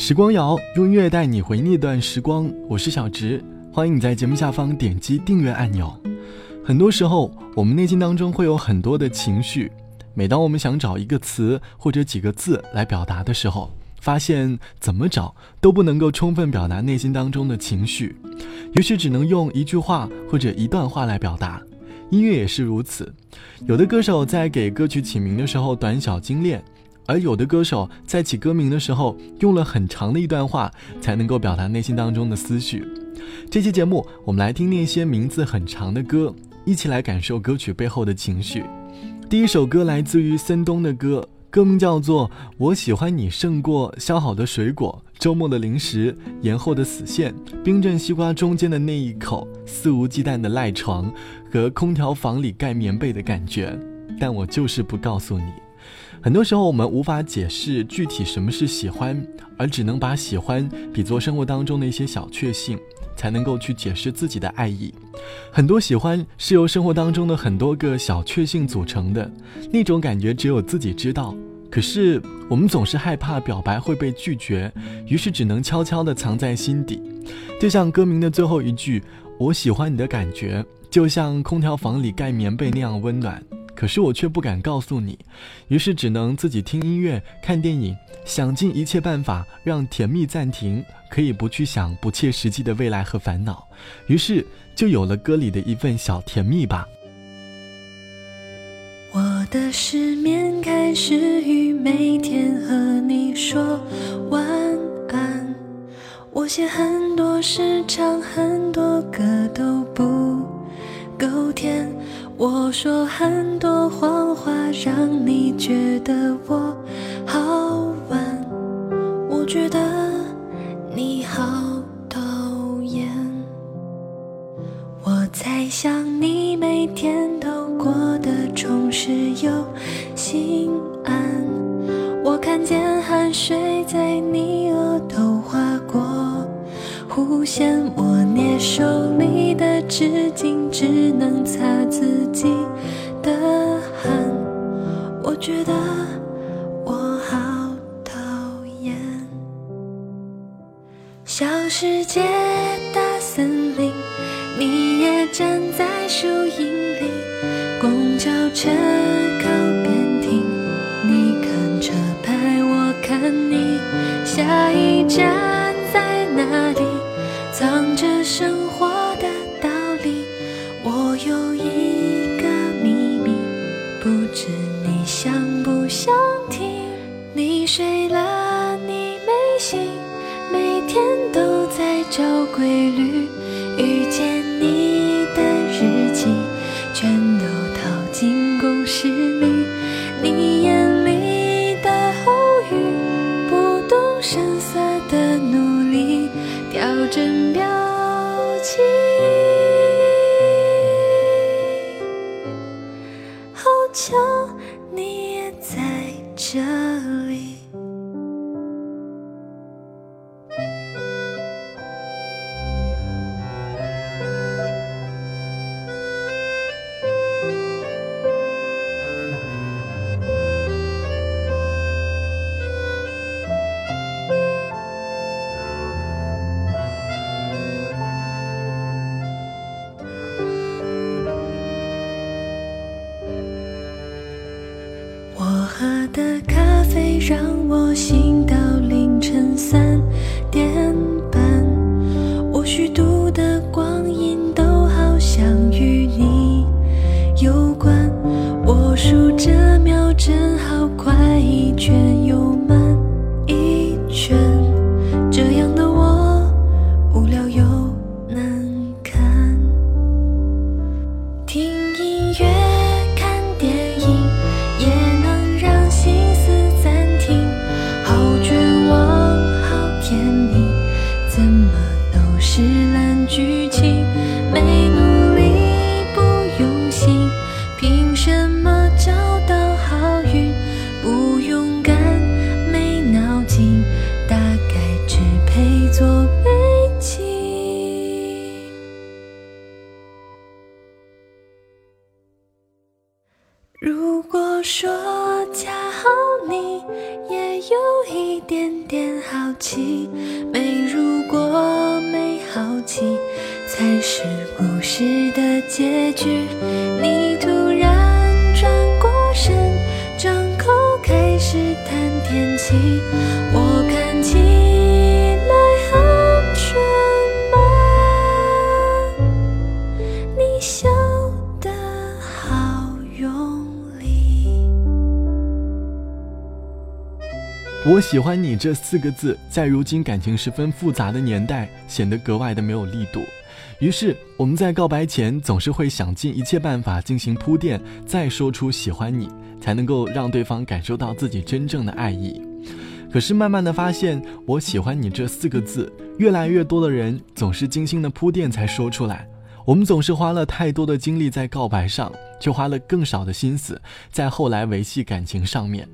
时光谣用音乐带你回那段时光，我是小植，欢迎你在节目下方点击订阅按钮。很多时候，我们内心当中会有很多的情绪，每当我们想找一个词或者几个字来表达的时候，发现怎么找都不能够充分表达内心当中的情绪，于是只能用一句话或者一段话来表达。音乐也是如此，有的歌手在给歌曲起名的时候短小精炼。而有的歌手在起歌名的时候，用了很长的一段话，才能够表达内心当中的思绪。这期节目，我们来听那些名字很长的歌，一起来感受歌曲背后的情绪。第一首歌来自于森东的歌，歌名叫做《我喜欢你胜过削好的水果、周末的零食、延后的死线、冰镇西瓜中间的那一口肆无忌惮的赖床和空调房里盖棉被的感觉》，但我就是不告诉你。很多时候，我们无法解释具体什么是喜欢，而只能把喜欢比作生活当中的一些小确幸，才能够去解释自己的爱意。很多喜欢是由生活当中的很多个小确幸组成的，那种感觉只有自己知道。可是我们总是害怕表白会被拒绝，于是只能悄悄地藏在心底。就像歌名的最后一句：“我喜欢你的感觉，就像空调房里盖棉被那样温暖。”可是我却不敢告诉你，于是只能自己听音乐、看电影，想尽一切办法让甜蜜暂停，可以不去想不切实际的未来和烦恼。于是就有了歌里的一份小甜蜜吧。我的失眠开始于每天和你说晚安，我写很多诗，唱很多歌都不够甜。我说很多谎话，让你觉得我好玩。我觉得你好讨厌。我猜想你每天都过得充实又心安。我看见汗水在你额头划过弧线。我捏手里的纸巾，只能擦自己的汗，我。觉得我好讨厌。小世界都在找规律。才是故事的结局。你突然转过身，张口开始谈天气，我看起来很蠢吗？你笑我喜欢你这四个字，在如今感情十分复杂的年代，显得格外的没有力度。于是，我们在告白前总是会想尽一切办法进行铺垫，再说出喜欢你，才能够让对方感受到自己真正的爱意。可是，慢慢的发现，我喜欢你这四个字，越来越多的人总是精心的铺垫才说出来。我们总是花了太多的精力在告白上，却花了更少的心思在后来维系感情上面。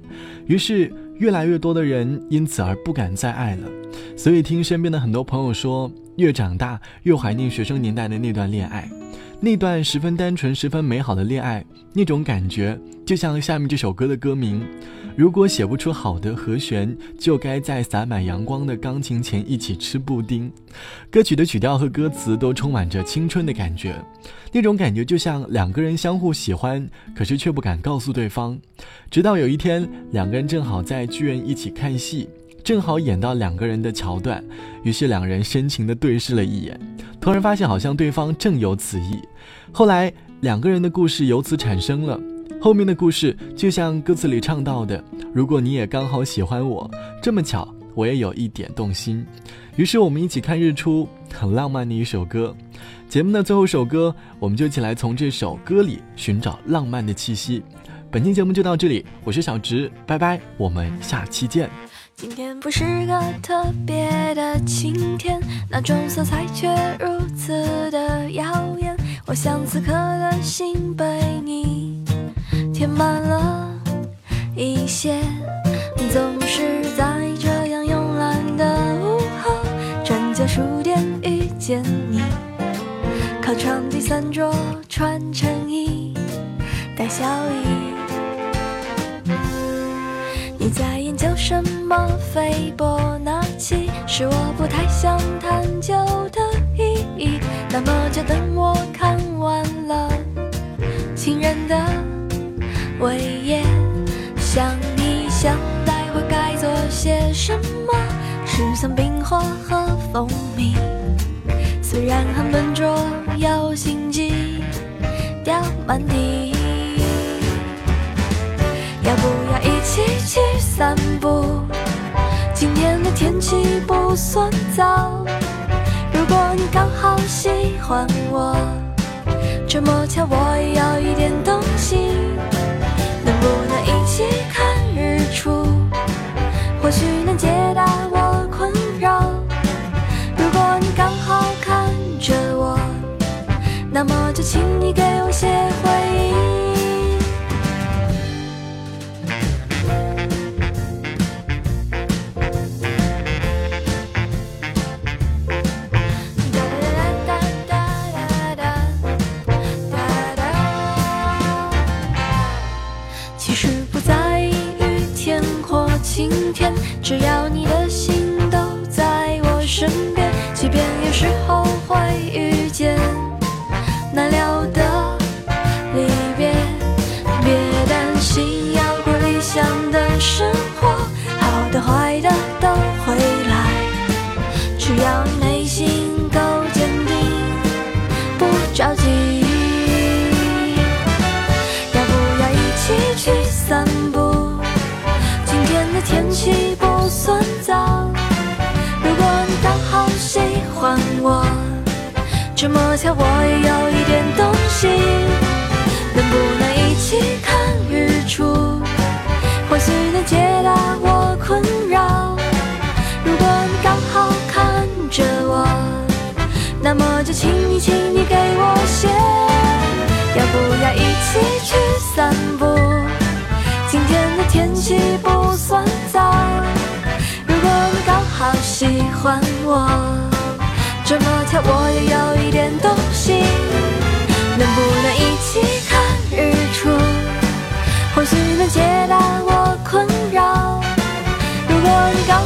于是，越来越多的人因此而不敢再爱了。所以，听身边的很多朋友说，越长大越怀念学生年代的那段恋爱，那段十分单纯、十分美好的恋爱，那种感觉就像下面这首歌的歌名。如果写不出好的和弦，就该在洒满阳光的钢琴前一起吃布丁。歌曲的曲调和歌词都充满着青春的感觉，那种感觉就像两个人相互喜欢，可是却不敢告诉对方。直到有一天，两个人正好在剧院一起看戏，正好演到两个人的桥段，于是两人深情地对视了一眼，突然发现好像对方正有此意。后来，两个人的故事由此产生了。后面的故事就像歌词里唱到的：“如果你也刚好喜欢我，这么巧，我也有一点动心。”于是我们一起看日出，很浪漫的一首歌。节目的最后一首歌，我们就一起来从这首歌里寻找浪漫的气息。本期节目就到这里，我是小直，拜拜，我们下期见。今天不是个特别的晴天，那种色彩却如此的耀眼。我想此刻的心被你填满了一些，总是在这样慵懒的午后，转角书店遇见你，靠窗第三桌穿衬衣，带笑意。你在研究什么斐波那契？是我不太想探究的意义。那么就等我看完了情人的尾页，想一想待会该做些什么。十层冰火和蜂蜜，虽然很笨拙，有心机，掉满地。天气不算糟。如果你刚好喜欢我，这么巧我也有一点动心，能不能一起看日出？或许能解答我困扰。如果你刚好看着我，那么就请你给我些只要你的巧我也有一点动心，能不能一起看日出？或许能解答我困扰。如果你刚好看着我，那么就请你，请你给我写。要不要一起去散步？今天的天气不算糟。如果你刚好喜欢我，这么巧我也有一点动心，能不能一起看日出？或许能解答我困扰。如果你告。